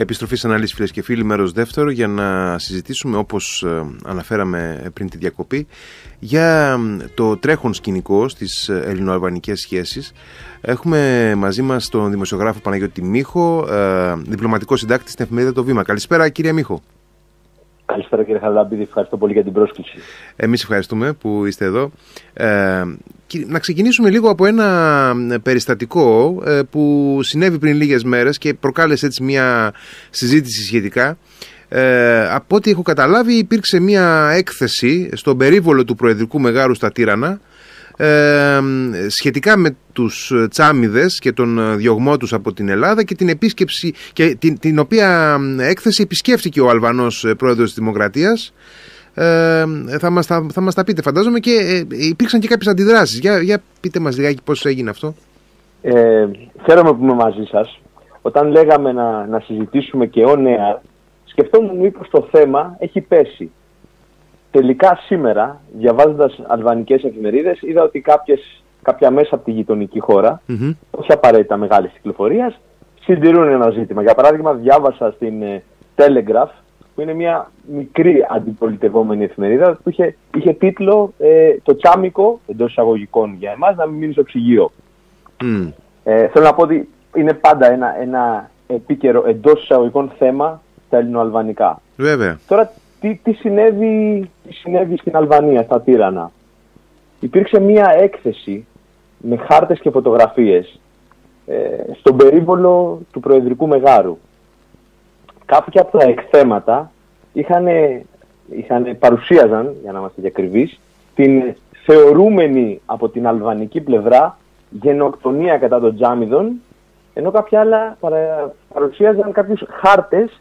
Επιστροφή σε ανάλυση φίλες και φίλοι, μέρος δεύτερο, για να συζητήσουμε όπως ε, αναφέραμε πριν τη διακοπή για το τρέχον σκηνικό στις ελληνοαλβανικές σχέσεις. Έχουμε μαζί μας τον δημοσιογράφο Παναγιώτη Μίχο, ε, διπλωματικό συντάκτη στην εφημερίδα Το Βήμα. Καλησπέρα, κύριε Μίχο. Καλησπέρα κύριε Χαλάμπηδη, ευχαριστώ πολύ για την πρόσκληση. Εμείς ευχαριστούμε που είστε εδώ. Ε, να ξεκινήσουμε λίγο από ένα περιστατικό ε, που συνέβη πριν λίγες μέρες και προκάλεσε έτσι μια συζήτηση σχετικά. Ε, από ό,τι έχω καταλάβει υπήρξε μια έκθεση στον περίβολο του Προεδρικού Μεγάρου στα Τύρανα ε, σχετικά με τους τσάμιδες και τον διωγμό τους από την Ελλάδα και την επίσκεψη και την, την οποία έκθεση επισκέφθηκε ο Αλβανός πρόεδρος της Δημοκρατίας. Ε, θα, μας τα, θα μας τα πείτε φαντάζομαι και ε, υπήρξαν και κάποιες αντιδράσεις. Για, για πείτε μας λιγάκι πώς έγινε αυτό. Ε, Χαίρομαι που είμαι μαζί σας. Όταν λέγαμε να, να συζητήσουμε και ο νέα σκεφτόμουν μήπως το θέμα έχει πέσει τελικά σήμερα, διαβάζοντας αλβανικές εφημερίδες, είδα ότι κάποιες, κάποια μέσα από τη γειτονική χώρα, mm-hmm. όχι απαραίτητα μεγάλης κυκλοφορίας, συντηρούν ένα ζήτημα. Για παράδειγμα, διάβασα στην ε, Telegraph, που είναι μια μικρή αντιπολιτευόμενη εφημερίδα, που είχε, είχε τίτλο ε, Το τσάμικο εντός εισαγωγικών για εμάς να μην μείνει στο ψυγείο. Mm. Ε, θέλω να πω ότι είναι πάντα ένα, ένα επίκαιρο εντός εισαγωγικών θέμα στα ελληνοαλβανικά. Βέβαια. Τώρα, τι, τι, συνέβη, τι συνέβη στην Αλβανία, στα Τύρανα. Υπήρξε μία έκθεση με χάρτες και φωτογραφίες ε, στον περίβολο του Προεδρικού Μεγάρου. Κάποια από τα εκθέματα είχαν, είχαν, παρουσίαζαν, για να είμαστε διακριβείς, την θεωρούμενη από την αλβανική πλευρά γενοκτονία κατά των τζάμιδων, ενώ κάποια άλλα παρουσίαζαν κάποιους χάρτες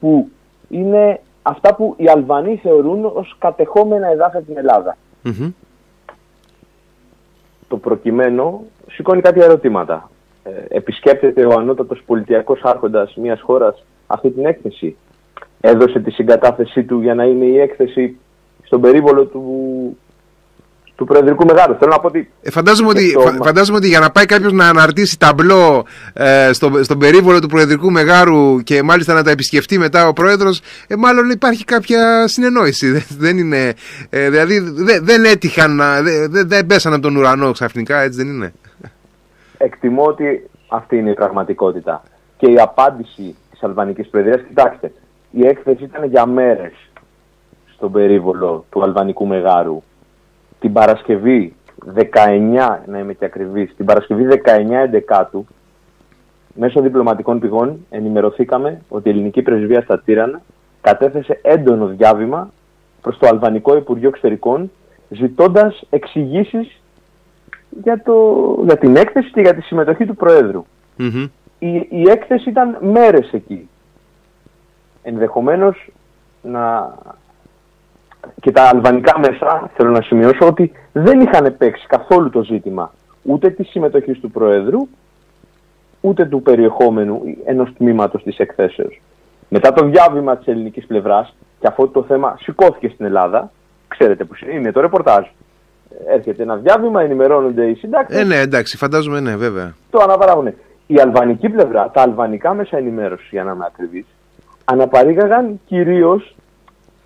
που είναι αυτά που οι Αλβανοί θεωρούν ως κατεχόμενα εδάφια στην ελλαδα Το προκειμένο σηκώνει κάποια ερωτήματα. Ε, επισκέπτεται ο ανώτατος πολιτιακός άρχοντας μιας χώρας αυτή την έκθεση. Έδωσε τη συγκατάθεσή του για να είναι η έκθεση στον περίβολο του του Προεδρικού Μεγάλου. Θέλω να πω ότι. Ε, φαντάζομαι, ότι, φαντάζομαι ότι για να πάει κάποιος να αναρτήσει ταμπλό ε, στο, στον περίβολο του Προεδρικού Μεγάρου και μάλιστα να τα επισκεφτεί μετά ο Πρόεδρος, ε, μάλλον υπάρχει κάποια συνεννόηση. δεν είναι. Ε, δηλαδή δεν, δεν έτυχαν, δεν, δεν πέσαν από τον ουρανό ξαφνικά, έτσι δεν είναι; Εκτιμώ ότι αυτή είναι η πραγματικότητα. Και η απάντηση της Αλβανικής Προεδρίας, κοιτάξτε, η έκθεση ήταν για μέρες στον περίβολο του Αλβανικού Μεγάρου την Παρασκευή 19, να είμαι και ακριβής, την Παρασκευή 19 Εντεκάτου, μέσω διπλωματικών πηγών ενημερωθήκαμε ότι η ελληνική πρεσβεία στα Τύρανα κατέθεσε έντονο διάβημα προς το Αλβανικό Υπουργείο Εξωτερικών ζητώντας εξηγήσεις για, για την έκθεση και για τη συμμετοχή του προεδρου Η, η έκθεση ήταν μέρες εκεί. Ενδεχομένως να και τα αλβανικά μέσα, θέλω να σημειώσω ότι δεν είχαν παίξει καθόλου το ζήτημα ούτε της συμμετοχής του Προέδρου, ούτε του περιεχόμενου ενός τμήματος της εκθέσεως. Μετά το διάβημα της ελληνικής πλευράς, και αυτό το θέμα σηκώθηκε στην Ελλάδα, ξέρετε που είναι το ρεπορτάζ. Έρχεται ένα διάβημα, ενημερώνονται οι συντάκτες. Ε, ναι, εντάξει, φαντάζομαι, ναι, βέβαια. Το αναπαράγουν. Η αλβανική πλευρά, τα αλβανικά μέσα ενημέρωσης, για να είμαι ακριβής, αναπαρήγαγαν κυρίως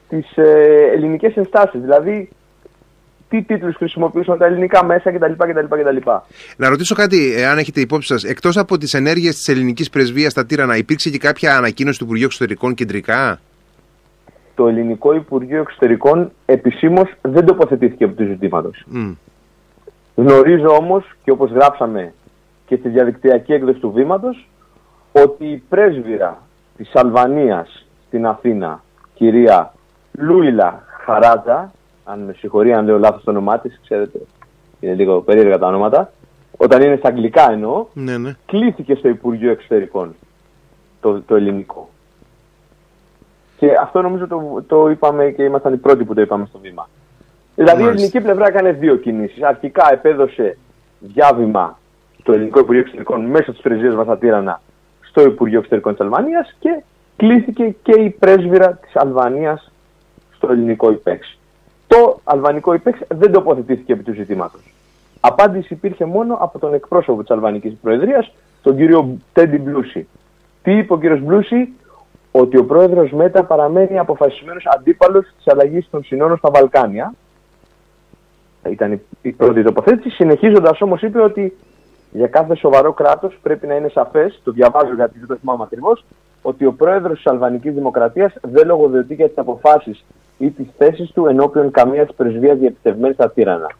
τις ε, ελληνικές ενστάσεις. Δηλαδή, τι τίτλους χρησιμοποιούσαν τα ελληνικά μέσα κτλ. κτλ, κτλ. Να ρωτήσω κάτι, αν έχετε υπόψη σας. Εκτός από τις ενέργειες της ελληνικής πρεσβείας στα Τύρανα, υπήρξε και κάποια ανακοίνωση του Υπουργείου Εξωτερικών κεντρικά; Το ελληνικό Υπουργείο Εξωτερικών επισήμως δεν τοποθετήθηκε από τους ζητήματος. Mm. Γνωρίζω όμως και όπως γράψαμε και στη διαδικτυακή έκδοση του βήματος, ότι η πρέσβυρα της Αλβανίας στην Αθήνα, κυρία Λούιλα Χαράτζα, αν με συγχωρεί αν λέω λάθος το όνομά της, ξέρετε, είναι λίγο περίεργα τα ονόματα, όταν είναι στα αγγλικά εννοώ, ναι, ναι. κλήθηκε στο Υπουργείο Εξωτερικών το, το ελληνικό. Και αυτό νομίζω το, το είπαμε και ήμασταν οι πρώτοι που το είπαμε στο βήμα. Δηλαδή η ελληνική πλευρά έκανε δύο κινήσεις. Αρχικά επέδωσε διάβημα στο ελληνικό Υπουργείο Εξωτερικών μέσω τη πρεσβεία Βασατήρανα στο Υπουργείο Εξωτερικών της Αλβανίας και κλήθηκε και η πρέσβυρα της Αλβανίας στο ελληνικό υπέξ. Το αλβανικό υπέξ δεν τοποθετήθηκε επί του ζητήματος. Απάντηση υπήρχε μόνο από τον εκπρόσωπο της Αλβανικής Προεδρίας, τον κύριο Τέντι Μπλούση. Τι είπε ο κ. Μπλούση, ότι ο πρόεδρος Μέτα παραμένει αποφασισμένος αντίπαλος της αλλαγής των συνόρων στα Βαλκάνια. Ήταν η πρώτη τοποθέτηση. Συνεχίζοντας όμως, είπε ότι για κάθε σοβαρό κράτος πρέπει να είναι σαφές, το διαβάζω γιατί δεν το θυμάμαι ακριβώς, ότι ο πρόεδρος της Αλβανικής Δημοκρατίας δεν λογοδοτεί για τις αποφάσεις ή τις θέσεις του ενώπιον καμία τη πρεσβεία διαπιστευμένη στα τύρανα.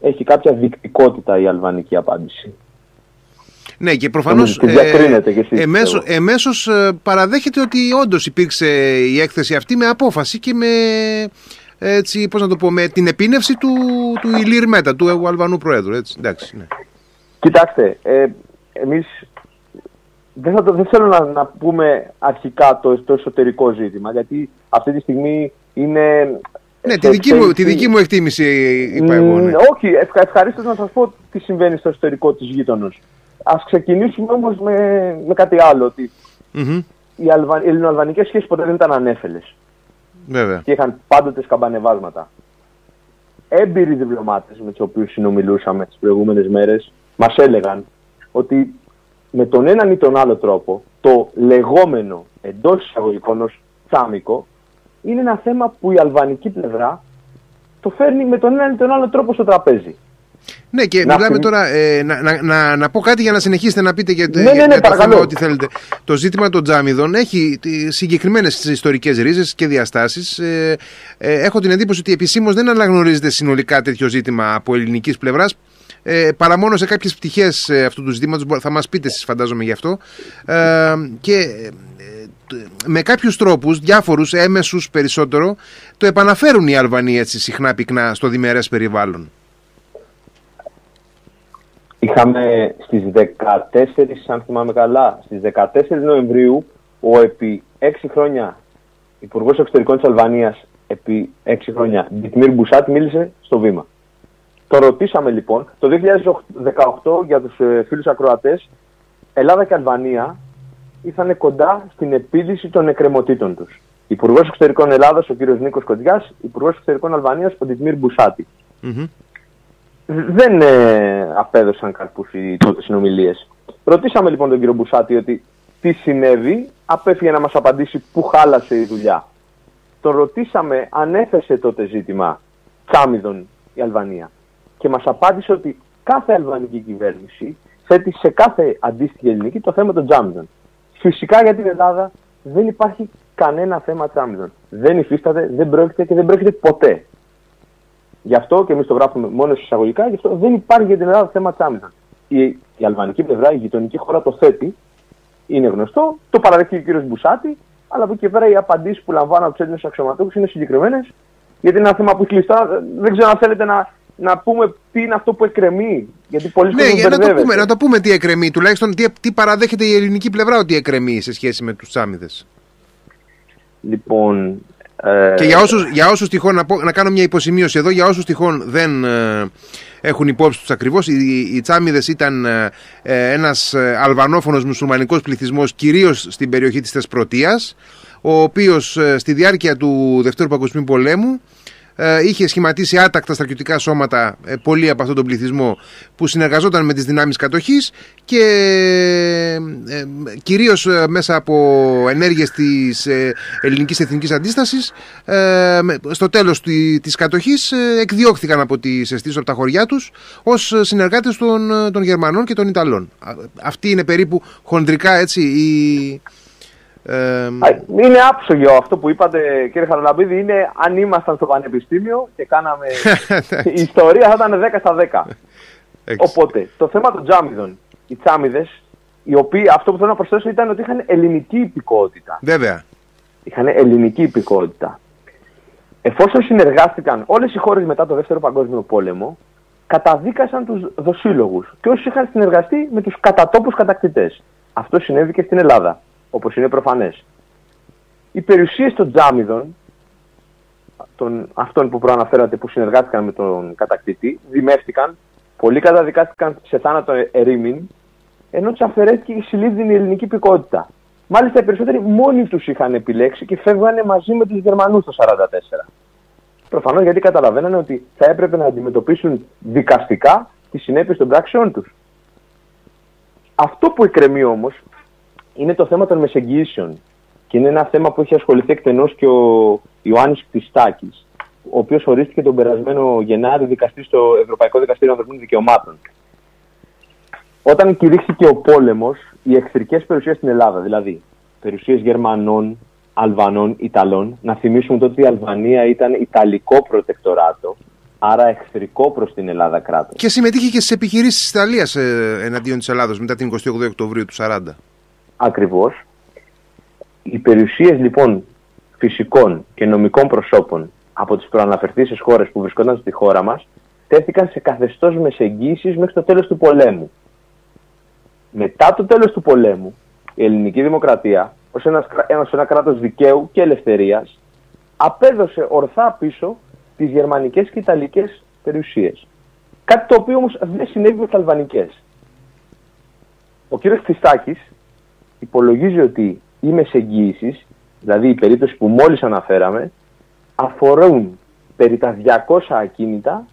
Έχει κάποια δεικτικότητα η αλβανική απάντηση. Ναι, και προφανώς. Ε, Εμέσω ε, παραδέχεται ότι όντως υπήρξε η έκθεση αυτή με απόφαση και με. Έτσι, πώς να το πω, με την επίνευση του, του Ηλίρ Μέτα, του Αλβανού Προέδρου. Έτσι. Εντάξει, ναι. Κοιτάξτε, ε, εμείς δεν, θα το, δεν θέλω να, να πούμε αρχικά το, το εσωτερικό ζήτημα, γιατί αυτή τη στιγμή είναι... Ναι, τη δική, μου, τη δική μου εκτίμηση είπα εγώ. Ναι. Όχι, ευχα, ευχαρίστως να σας πω τι συμβαίνει στο εσωτερικό της γείτονος. Ας ξεκινήσουμε όμως με, με κάτι άλλο, ότι mm-hmm. οι, Αλβα, οι ελληνοαλβανικές σχέσεις ποτέ δεν ήταν ανέφελες. Βέβαια. Και είχαν πάντοτε σκαμπανεβάσματα. Έμπειροι διπλωμάτες με τους οποίους συνομιλούσαμε τις προηγούμενες μέρες μας έλεγαν ότι με τον έναν ή τον άλλο τρόπο το λεγόμενο εντός εισαγωγικών ως τσάμικο είναι ένα θέμα που η αλβανική πλευρά το φέρνει με τον έναν ή τον άλλο τρόπο στο τραπέζι. Ναι, και να μιλάμε τώρα. Ε, να, να, να, να, πω κάτι για να συνεχίσετε να πείτε για, ναι, ναι, ναι, για το θέμα ό,τι θέλετε. Το ζήτημα των τζάμιδων έχει συγκεκριμένες ιστορικές ρίζες και διαστάσεις. Ε, ε, έχω την εντύπωση ότι επισήμως δεν αναγνωρίζεται συνολικά τέτοιο ζήτημα από ελληνικής πλευράς ε, παρά μόνο σε κάποιες πτυχές ε, αυτού του ζητήματος, θα μας πείτε εσείς φαντάζομαι γι' αυτό, ε, και ε, με κάποιους τρόπους, διάφορους, έμεσους περισσότερο, το επαναφέρουν οι Αλβανοί έτσι συχνά πυκνά στο διμερές περιβάλλον. Είχαμε στις 14, αν θυμάμαι καλά, στις 14 Νοεμβρίου, ο επί 6 χρόνια Υπουργός Εξωτερικών της Αλβανίας, επί 6 χρόνια, Ντιτμίρ Μπουσάτ, μίλησε στο βήμα. Το ρωτήσαμε λοιπόν το 2018 για τους ε, φίλους ακροατές Ελλάδα και Αλβανία ήρθαν κοντά στην επίλυση των εκκρεμωτήτων τους. Υπουργός Εξωτερικών Ελλάδας, ο κ. Νίκος Κοντζιά, Υπουργός Εξωτερικών Αλβανίας, ο Ντιτμίρ Μπουσάτη. Mm-hmm. Δεν ε, απέδωσαν καρπούς οι τότε συνομιλίες. Ρωτήσαμε λοιπόν τον κύριο Μπουσάτη ότι τι συνέβη, απέφυγε να μας απαντήσει πού χάλασε η δουλειά. Τον ρωτήσαμε αν έθεσε τότε ζήτημα τσάμιδων η Αλβανία και μας απάντησε ότι κάθε αλβανική κυβέρνηση θέτει σε κάθε αντίστοιχη ελληνική το θέμα των τζάμιδων. Φυσικά για την Ελλάδα δεν υπάρχει κανένα θέμα τζάμιδων. Δεν υφίσταται, δεν πρόκειται και δεν πρόκειται ποτέ. Γι' αυτό και εμείς το γράφουμε μόνο εισαγωγικά, γι' αυτό δεν υπάρχει για την Ελλάδα θέμα τζάμιδων. Η, η αλβανική πλευρά, η γειτονική χώρα το θέτει, είναι γνωστό, το παραδέχει ο κ. Μπουσάτη, αλλά από εκεί και πέρα οι απαντήσεις που λαμβάνω από τους Έλληνες αξιωματούχους είναι συγκεκριμένες, γιατί είναι ένα θέμα που έχει κλειστά. Δεν ξέρω αν θέλετε να να πούμε τι είναι αυτό που εκκρεμεί. Γιατί πολλοί ναι, για να το, πούμε, να το πούμε τι εκκρεμεί, τουλάχιστον τι, τι παραδέχεται η ελληνική πλευρά ότι εκκρεμεί σε σχέση με τους Τσάμιδες. Λοιπόν... Ε... Και για όσους, για όσους τυχόν, να, πω, να κάνω μια υποσημείωση εδώ, για όσους τυχόν δεν ε, έχουν υπόψη τους ακριβώς, οι, οι Τσάμιδες ήταν ε, ε ένας ε, αλβανόφωνος μουσουλμανικός πληθυσμός κυρίως στην περιοχή της Θεσπρωτείας, ο οποίος ε, στη διάρκεια του Δευτέρου Παγκοσμίου Πολέμου ε, είχε σχηματίσει άτακτα στρατιωτικά σώματα ε, πολλοί από αυτόν τον πληθυσμό που συνεργαζόταν με τις δυνάμεις κατοχής και ε, κυρίως μέσα από ενέργειες της ελληνικής εθνικής αντίστασης στο τέλος της κατοχής εκδιώχθηκαν από τις αισθήσεις από τα χωριά τους ως συνεργάτες των, των Γερμανών και των Ιταλών. Αυτή είναι περίπου χοντρικά έτσι η, είναι άψογο αυτό που είπατε κύριε Χαραλαμπίδη, είναι αν ήμασταν στο πανεπιστήμιο και κάναμε η ιστορία θα ήταν 10 στα 10. Οπότε, το θέμα των τζάμιδων, οι τσάμιδες, οι οποίοι αυτό που θέλω να προσθέσω ήταν ότι είχαν ελληνική υπηκότητα. Βέβαια. Είχαν ελληνική υπηκότητα. Εφόσον συνεργάστηκαν όλες οι χώρες μετά το Δεύτερο Παγκόσμιο Πόλεμο, καταδίκασαν τους δοσύλλογους και όσοι είχαν συνεργαστεί με τους κατατόπους κατακτητές. Αυτό συνέβη και στην Ελλάδα όπως είναι προφανές. Οι περιουσίες των τζάμιδων, των, αυτών που προαναφέρατε που συνεργάστηκαν με τον κατακτητή, δημεύτηκαν, πολλοί καταδικάστηκαν σε θάνατο ερήμην, ενώ του αφαιρέθηκε η συλλήβδινη ελληνική υπηκότητα. Μάλιστα οι περισσότεροι μόνοι τους είχαν επιλέξει και φεύγανε μαζί με τους Γερμανούς το 1944. Προφανώς γιατί καταλαβαίνανε ότι θα έπρεπε να αντιμετωπίσουν δικαστικά τις συνέπειες των πράξεών τους. Αυτό που εκκρεμεί όμως είναι το θέμα των μεσεγγύσεων. Και είναι ένα θέμα που έχει ασχοληθεί εκτενώς και ο Ιωάννης Κτιστάκης, ο οποίος ορίστηκε τον περασμένο Γενάρη δικαστή στο Ευρωπαϊκό Δικαστήριο Ανθρωπίνων Δικαιωμάτων. Όταν κηρύχθηκε ο πόλεμος, οι εχθρικές περιουσίες στην Ελλάδα, δηλαδή περιουσίες Γερμανών, Αλβανών, Ιταλών, να θυμίσουμε τότε ότι η Αλβανία ήταν Ιταλικό προτεκτοράτο, άρα εχθρικό προς την Ελλάδα κράτος. Και συμμετείχε και στις επιχειρήσεις της Ιταλίας ε, εναντίον της Ελλάδος μετά την 28 Οκτωβρίου του 40. Ακριβώς. Οι περιουσίες λοιπόν φυσικών και νομικών προσώπων από τις προαναφερθήσεις χώρες που βρισκόταν στη χώρα μας τέθηκαν σε καθεστώς μεσεγγύησης μέχρι το τέλος του πολέμου. Μετά το τέλος του πολέμου, η ελληνική δημοκρατία, ως ένας, ένα κράτος δικαίου και ελευθερίας, απέδωσε ορθά πίσω τις γερμανικές και ιταλικές περιουσίες. Κάτι το οποίο όμως δεν συνέβη με τις αλβανικές. Ο κύριος Χριστάκης υπολογίζει ότι οι μεσεγγύησεις, δηλαδή η περίπτωση που μόλις αναφέραμε, αφορούν περί τα 200 ακίνητα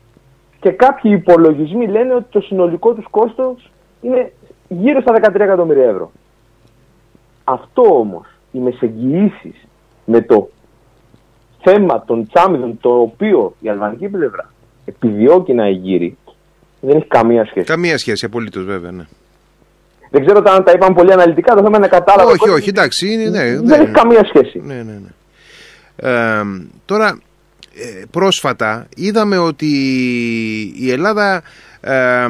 και κάποιοι υπολογισμοί λένε ότι το συνολικό τους κόστος είναι γύρω στα 13 εκατομμύρια ευρώ. Αυτό όμως, οι μεσεγγυήσεις με το θέμα των τσάμιδων το οποίο η αλβανική πλευρά επιδιώκει να εγείρει δεν έχει καμία σχέση. Καμία σχέση, απολύτως βέβαια, ναι. Δεν ξέρω αν τα είπαμε πολύ αναλυτικά, το θέμα είναι κατάλαβα. Όχι, όχι, εντάξει. Είναι, ναι, δεν έχει καμία σχέση. Ναι, ναι, ναι. Ε, τώρα, ε, πρόσφατα είδαμε ότι η Ελλάδα ε,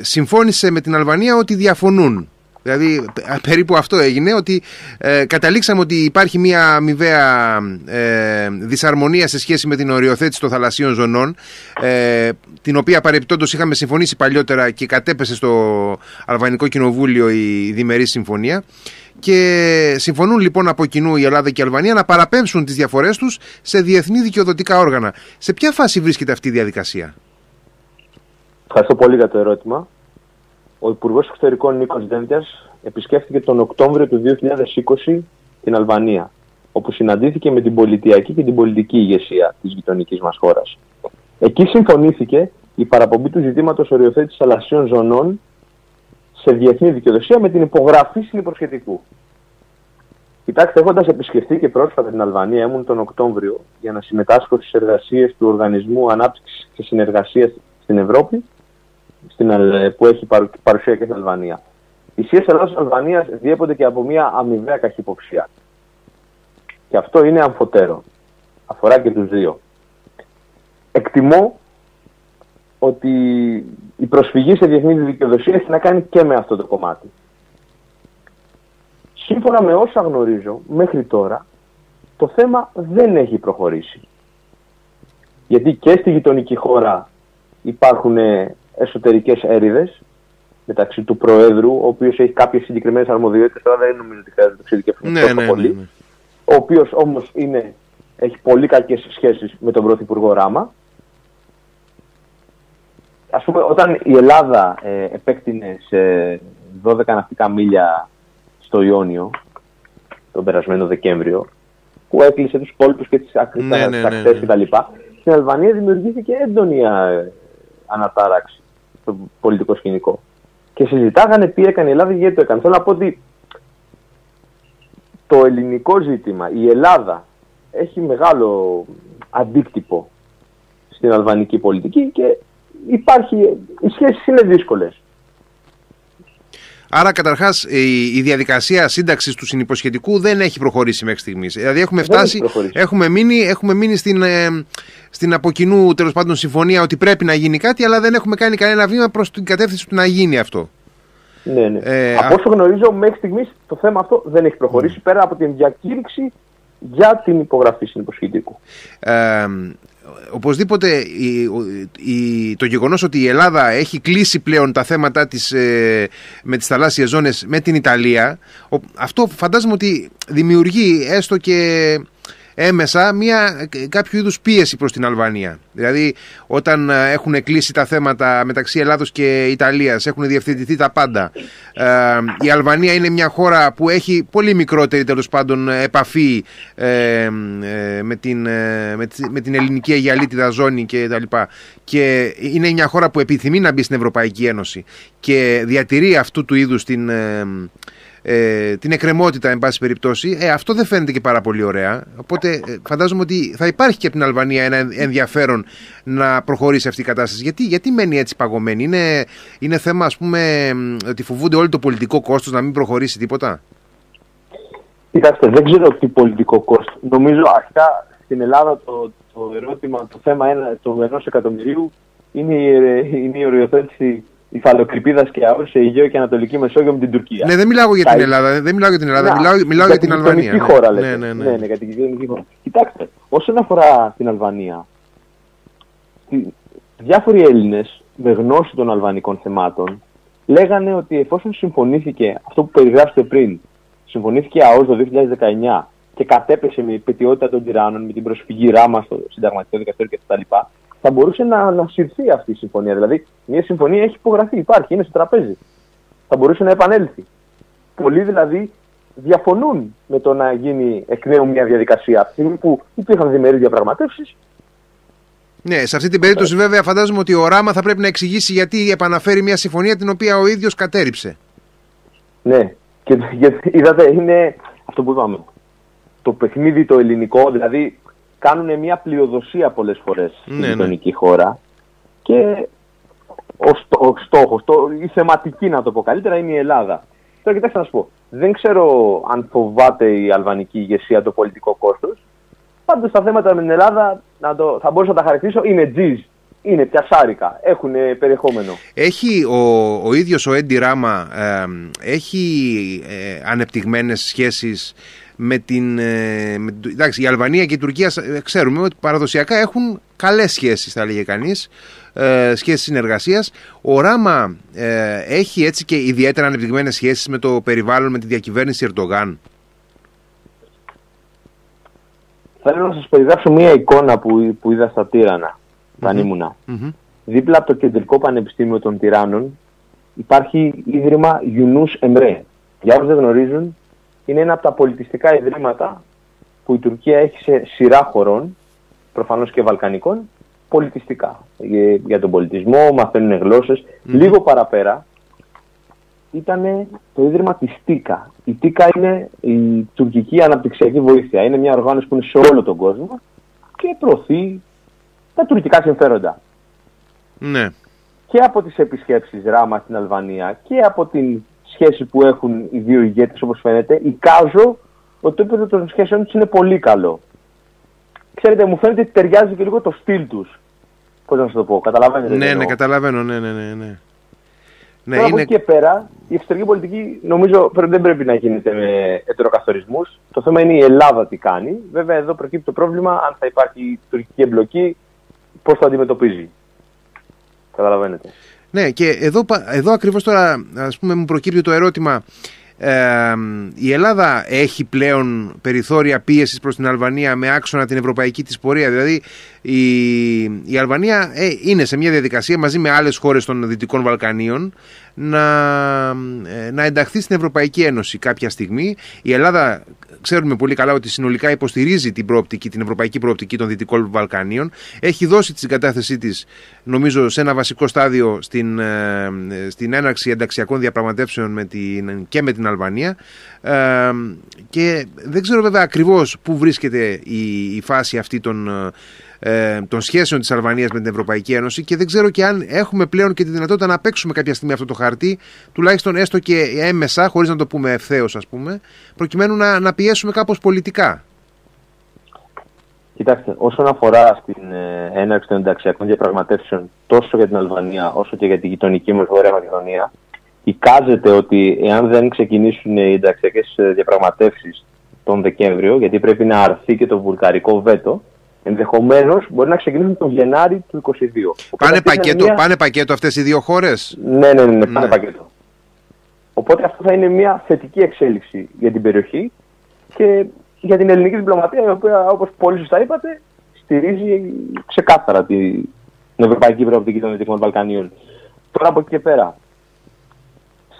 συμφώνησε με την Αλβανία ότι διαφωνούν. Δηλαδή περίπου αυτό έγινε ότι ε, καταλήξαμε ότι υπάρχει μια αμοιβαία ε, δυσαρμονία σε σχέση με την οριοθέτηση των θαλασσίων ζωνών ε, την οποία παρεπτόντως είχαμε συμφωνήσει παλιότερα και κατέπεσε στο Αλβανικό Κοινοβούλιο η διμερή συμφωνία και συμφωνούν λοιπόν από κοινού η Ελλάδα και η Αλβανία να παραπέμψουν τις διαφορές τους σε διεθνή δικαιοδοτικά όργανα. Σε ποια φάση βρίσκεται αυτή η διαδικασία; Ευχαριστώ πολύ για το ερώτημα. Ο Υπουργός Εξωτερικών Νίκος Δένδιας επισκέφθηκε τον Οκτώβριο του 2020 την Αλβανία, όπου συναντήθηκε με την πολιτιακή και την πολιτική ηγεσία της γειτονικής μας χώρας. Εκεί συμφωνήθηκε η παραπομπή του ζητήματος οριοθέτησης θαλασσίων ζωνών σε διεθνή δικαιοδοσία με την υπογραφή συνυποσχετικού. Κοιτάξτε, έχοντας επισκεφτεί και πρόσφατα την Αλβανία, ήμουν τον Οκτώβριο για να συμμετάσχω στις εργασίες του Οργανισμού Ανάπτυξης και Συνεργασίας στην Ευρώπη, στην, που έχει παρουσία και στην Αλβανία. Οι σχέσεις Ελλάδα-Αλβανία διέπονται και από μια αμοιβαία καχυποψία. Και αυτό είναι αμφωτέρο. Αφορά και τους δύο. Εκτιμώ ότι η προσφυγή σε διεθνή δικαιοδοσία έχει να κάνει και με αυτό το κομμάτι. Σύμφωνα με όσα γνωρίζω μέχρι τώρα, το θέμα δεν έχει προχωρήσει. Γιατί και στη γειτονική χώρα υπάρχουν εσωτερικές έρηδες μεταξύ του Προέδρου, ο οποίος έχει κάποιες συγκεκριμένες αρμοδιότητες, τώρα δεν νομίζω ότι χρειάζεται να το εξειδικεύσουμε ναι, ναι, πολύ. Ναι, ναι. Ο οποίος όμως έχει πολύ κακές σχέσεις με τον Πρωθυπουργό Ράμα ας πούμε, όταν η Ελλάδα ε, επέκτηνε σε 12 ναυτικά μίλια στο Ιόνιο τον περασμένο Δεκέμβριο, που έκλεισε τους κόλπους και τις ακτές ναι, ναι, ναι, ναι. κτλ. Στην Αλβανία δημιουργήθηκε έντονη ε, ανατάραξη στο πολιτικό σκηνικό. Και συζητάγανε τι έκανε η Ελλάδα και γιατί το έκανε. Θέλω να πω ότι το ελληνικό ζήτημα, η Ελλάδα, έχει μεγάλο αντίκτυπο στην αλβανική πολιτική και υπάρχει, οι σχέσεις είναι δύσκολες. Άρα, καταρχάς, η, διαδικασία σύνταξης του συνυποσχετικού δεν έχει προχωρήσει μέχρι στιγμής. Δηλαδή, έχουμε φτάσει, έχουμε μείνει, έχουμε μείνει στην, ε, στην από κοινού τέλος πάντων συμφωνία ότι πρέπει να γίνει κάτι, αλλά δεν έχουμε κάνει κανένα βήμα προς την κατεύθυνση του να γίνει αυτό. Ναι, ναι. Ε, από όσο γνωρίζω, μέχρι στιγμής το θέμα αυτό δεν έχει προχωρήσει ναι. πέρα από την διακήρυξη για την υπογραφή συνυποσχετικού. Ε, οπωσδήποτε η, το γεγονός ότι η Ελλάδα έχει κλείσει πλέον τα θέματα της ε, με τις θαλάσσιες ζώνες με την Ιταλία αυτό φαντάζομαι ότι δημιουργεί έστω και έμεσα μια, κάποιο είδους πίεση προς την Αλβανία. Δηλαδή όταν ε, έχουν κλείσει τα θέματα μεταξύ Ελλάδος και Ιταλίας, έχουν διευθετηθεί τα πάντα. Ε, η Αλβανία είναι μια χώρα που έχει πολύ μικρότερη τέλος πάντων επαφή ε, με, την, με, την ελληνική αγιαλίτιδα ζώνη και τα λοιπά. Και είναι μια χώρα που επιθυμεί να μπει στην Ευρωπαϊκή Ένωση και διατηρεί αυτού του είδους την ε, την εκκρεμότητα, εν πάση περιπτώσει. Ε, αυτό δεν φαίνεται και πάρα πολύ ωραία. Οπότε ε, φαντάζομαι ότι θα υπάρχει και από την Αλβανία ένα ενδιαφέρον να προχωρήσει αυτή η κατάσταση. Γιατί, γιατί μένει έτσι παγωμένη, είναι, είναι θέμα, ας πούμε, ότι φοβούνται όλοι το πολιτικό κόστος να μην προχωρήσει τίποτα; Κοιτάξτε, δεν ξέρω τι πολιτικό κόστος. Νομίζω αρχικά στην Ελλάδα το, το ερώτημα, το θέμα ένα, του ενός εκατομμυρίου είναι η, είναι η οριοθέτηση υφαλοκρηπίδα και αόρ σε Αιγαίο και Ανατολική Μεσόγειο με την Τουρκία. Ναι, δεν μιλάω για την Ελλάδα, δεν μιλάω για την Ελλάδα, μιλάω, μιλάω για, την Αλβανία. Ναι. χώρα, λέτε. Ναι, ναι, ναι. ναι, ναι, για την γειτονική χώρα. Κοιτάξτε, όσον αφορά την Αλβανία, διάφοροι Έλληνες με γνώση των αλβανικών θεμάτων λέγανε ότι εφόσον συμφωνήθηκε αυτό που περιγράψετε πριν, συμφωνήθηκε ΑΟΣ το 2019 και κατέπεσε με υπετιότητα των τυράννων, με την προσφυγή ράμα στο συνταγματικό δικαστήριο κτλ., θα μπορούσε να ανασυρθεί αυτή η συμφωνία. Δηλαδή, μια συμφωνία έχει υπογραφεί, υπάρχει, είναι στο τραπέζι. Θα μπορούσε να επανέλθει. Πολλοί δηλαδή διαφωνούν με το να γίνει εκ νέου μια διαδικασία. Από τη στιγμή που υπήρχαν διμερείς διαπραγματεύσεις. Ναι, σε αυτή την περίπτωση βέβαια φαντάζομαι ότι ο Ράμα θα πρέπει να εξηγήσει γιατί επαναφέρει μια συμφωνία την οποία ο ίδιος κατέριψε. Ναι, και, είδατε, είναι αυτό που είπαμε. Το παιχνίδι το ελληνικό, δηλαδή κάνουν μια πλειοδοσία πολλές φορές ναι, στην γειτονική ναι. χώρα και ο, στό, ο στόχος, το, η θεματική να το πω καλύτερα είναι η Ελλάδα. Τώρα κοιτάξτε να σου πω, δεν ξέρω αν φοβάται η αλβανική ηγεσία το πολιτικό κόστος. Πάντως τα θέματα με την Ελλάδα να το, θα μπορούσα να τα χαρακτηρίσω είναι τζιζ. Είναι πιασάρικα, έχουν περιεχόμενο. Έχει ο, ο ίδιος ο Έντι Ράμα, ε, έχει ε, ανεπτυγμένες σχέσεις με την. Ε, με, εντάξει, η Αλβανία και η Τουρκία ε, ξέρουμε ότι παραδοσιακά έχουν καλές σχέσεις, θα λέγε κανείς. Ε, σχέσεις συνεργασίας. Ο Ράμα ε, έχει έτσι και ιδιαίτερα ανεπτυγμένες σχέσεις με το περιβάλλον, με τη διακυβέρνηση Ερντογάν. Θέλω να σας περιγράψω μία εικόνα που, που είδα στα Τύρανα, όταν mm Δίπλα από το Κεντρικό Πανεπιστήμιο των Τυράννων υπάρχει ίδρυμα Γιουνούς Εμρέ. Για όσους δεν γνωρίζουν, είναι ένα από τα πολιτιστικά ιδρύματα που η Τουρκία έχει σε σειρά χωρών, προφανώς και βαλκανικών, πολιτιστικά. Για τον πολιτισμό, μαθαίνουν γλώσσες. Λίγο παραπέρα ήταν το ίδρυμα της ΤΙΚΑ. Η ΤΙΚΑ είναι η τουρκική αναπτυξιακή βοήθεια. Είναι μια οργάνωση που είναι σε όλο τον κόσμο και προωθεί τα τουρκικά συμφέροντα. Ναι. Και από τις επισκέψεις Ράμα στην Αλβανία και από την σχέση που έχουν οι δύο ηγέτες όπως φαίνεται, εικάζω ότι το επίπεδο των σχέσεων τους είναι πολύ καλό. Ξέρετε, μου φαίνεται ότι ταιριάζει και λίγο το στυλ τους. Πώς να σας το πω, καταλαβαίνετε. Ναι, ναι, καταλαβαίνω, ναι, ναι, ναι. ναι. Ναι, Τώρα είναι... από εκεί και πέρα, η εξωτερική πολιτική νομίζω δεν πρέπει να γίνεται με ετεροκαθορισμούς. Το θέμα είναι η Ελλάδα τι κάνει. Βέβαια, εδώ προκύπτει το πρόβλημα αν θα υπάρχει τουρκική εμπλοκή, πώς το αντιμετωπίζει. Καταλαβαίνετε. Ναι, και εδώ, εδώ ακριβώς τώρα ας πούμε μου προκύπτει το ερώτημα η Ελλάδα έχει πλέον περιθώρια πίεσης προς την Αλβανία με άξονα την ευρωπαϊκή της πορεία. Δηλαδή η, η Αλβανία ε, είναι σε μια διαδικασία μαζί με άλλες χώρες των Δυτικών Βαλκανίων να, ε, να ενταχθεί στην Ευρωπαϊκή Ένωση κάποια στιγμή. Η Ελλάδα ξέρουμε πολύ καλά ότι συνολικά υποστηρίζει την, προοπτική, την ευρωπαϊκή προοπτική των Δυτικών Βαλκανίων. Έχει δώσει τη συγκατάθεσή της, νομίζω, σε ένα βασικό στάδιο στην, ε, στην έναρξη ενταξιακών διαπραγματεύσεων με την, και με την Αλβανία. Ε, και δεν ξέρω βέβαια ακριβώς πού βρίσκεται η, η φάση αυτή των ε, των σχέσεων της Αλβανίας με την Ευρωπαϊκή Ένωση και δεν ξέρω και αν έχουμε πλέον και τη δυνατότητα να παίξουμε κάποια στιγμή αυτό το χαρτί, τουλάχιστον έστω και έμεσα, χωρίς να το πούμε ευθέως ας πούμε, προκειμένου να, να πιέσουμε κάπως πολιτικά. Κοιτάξτε, όσον αφορά στην ε, έναρξη των ενταξιακών διαπραγματεύσεων τόσο για την Αλβανία όσο και για την γειτονική μα Βόρεια Μακεδονία, εικάζεται ότι εάν δεν ξεκινήσουν οι ενταξιακές ε, διαπραγματεύσεις τον Δεκέμβριο, γιατί πρέπει να αρθεί και το βουλγαρικό βέτο, Ενδεχομένως μπορεί να ξεκινήσουν τον Γενάρη του 2022. Πάνε πακέτο, μια... πάνε πακέτο αυτές οι δύο χώρες; Ναι, ναι, ναι, ναι, πάνε ναι. πακέτο. Οπότε αυτό θα είναι μια θετική εξέλιξη για την περιοχή και για την ελληνική διπλωματία, η οποία, όπως πολύ σωστά είπατε, στηρίζει ξεκάθαρα την ευρωπαϊκή προοπτική των Δυτικών Βαλκανίων. Τώρα από εκεί και πέρα,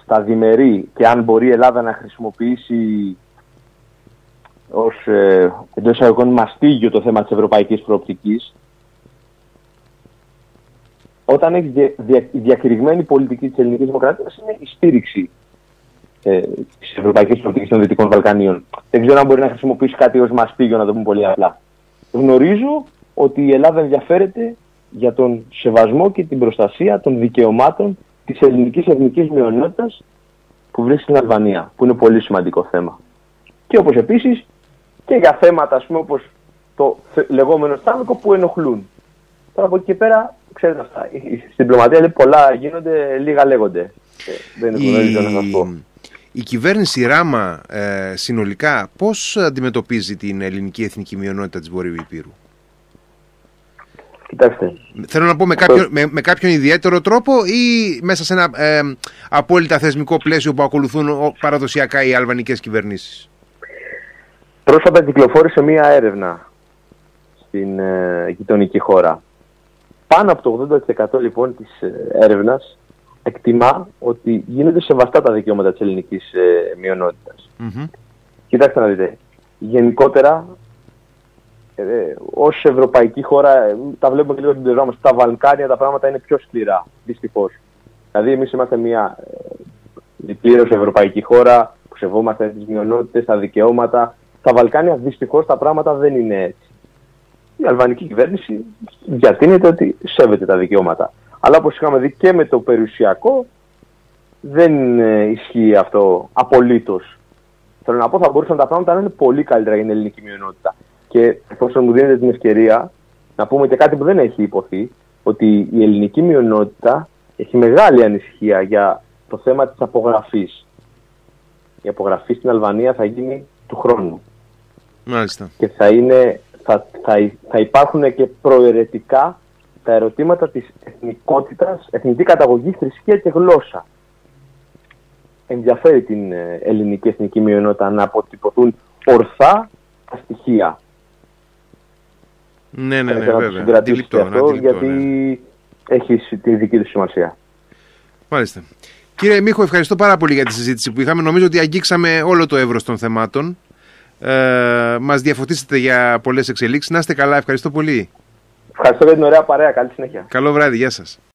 στα διμερεί και αν μπορεί η Ελλάδα να χρησιμοποιήσει ως ε, εντός εισαγωγικών μαστίγιο το θέμα της ευρωπαϊκής προοπτικής όταν έχει δια, δια, η διακηρυγμένη πολιτική της ελληνικής δημοκρατίας είναι η στήριξη ε, της ευρωπαϊκής πολιτική των Δυτικών Βαλκανίων. Δεν ξέρω αν μπορεί να χρησιμοποιήσει κάτι ως μαστίγιο, να το πούμε πολύ απλά. Γνωρίζω ότι η Ελλάδα ενδιαφέρεται για τον σεβασμό και την προστασία των δικαιωμάτων της ελληνικής εθνικής μειονότητας που βρίσκεται στην Αλβανία, που είναι πολύ σημαντικό θέμα. Και όπως επίσης και για θέματα, ας πούμε, όπως το λεγόμενο στάμικο που ενοχλούν. Τώρα από εκεί και πέρα, ξέρετε αυτά. Στην διπλωματία λέει πολλά γίνονται, λίγα λέγονται. Ε, δεν είναι να σας πω. Η κυβέρνηση Ράμα ε, συνολικά πώς αντιμετωπίζει την ελληνική εθνική μειονότητα της Βορείου Υπήρου; Κοιτάξτε. Θέλω να πω με, κάποιο, με, με κάποιον ιδιαίτερο τρόπο ή μέσα σε ένα ε, απόλυτα θεσμικό πλαίσιο που ακολουθούν παραδοσιακά οι αλβανικές κυβερνήσεις; Πρόσφατα κυκλοφόρησε μία έρευνα στην ε, γειτονική χώρα. Πάνω από το 80% λοιπόν της ε, έρευνας εκτιμά ότι γίνονται σεβαστά τα δικαιώματα της ελληνικής ε, μειονότητας. Κοιτάξτε να δείτε. Γενικότερα, ε, ως ευρωπαϊκή χώρα, ε, τα βλέπουμε και λίγο στην πλευρά μας, στα Βαλκάνια τα πράγματα είναι πιο σκληρά, δυστυχώς. Δηλαδή εμείς είμαστε μια ε, πλήρως ευρωπαϊκή χώρα που σεβόμαστε τις μειονότητες, τα δικαιώματα. Στα Βαλκάνια δυστυχώς τα πράγματα δεν είναι έτσι. Η αλβανική κυβέρνηση διατείνεται ότι σέβεται τα δικαιώματα. Αλλά όπως είχαμε δει και με το περιουσιακό, δεν ε, ισχύει αυτό απολύτως. Θέλω να πω, θα μπορούσαν τα πράγματα να είναι πολύ καλύτερα για την ελληνική μειονότητα. Και εφόσον μου δίνετε την ευκαιρία να πούμε και κάτι που δεν έχει υποθεί, ότι η ελληνική μειονότητα έχει μεγάλη ανησυχία για το θέμα της απογραφής. Η απογραφή στην Αλβανία θα γίνει του χρόνου. Μάλιστα. Και θα, είναι, θα, θα, θα υπάρχουν και προαιρετικά τα ερωτήματα της εθνικότητας, εθνική καταγωγής, θρησκεία και γλώσσα. Ενδιαφέρει την ε, ελληνική εθνική μειονότητα να αποτυπωθούν ορθά τα στοιχεία. Ναι, ναι, ναι, ναι βέβαια. Αντιληπτό, αυτό, γιατί ναι. έχει τη δική του σημασία. Μάλιστα. Κύριε Μίχο, ευχαριστώ πάρα πολύ για τη συζήτηση που είχαμε. Νομίζω ότι αγγίξαμε όλο το εύρος των θεμάτων. Ε, μας διαφωτίσετε για πολλές εξελίξεις. Να είστε καλά, ευχαριστώ πολύ. Ευχαριστώ για την ωραία παρέα. Καλή συνέχεια. Καλό βράδυ. Γεια σας.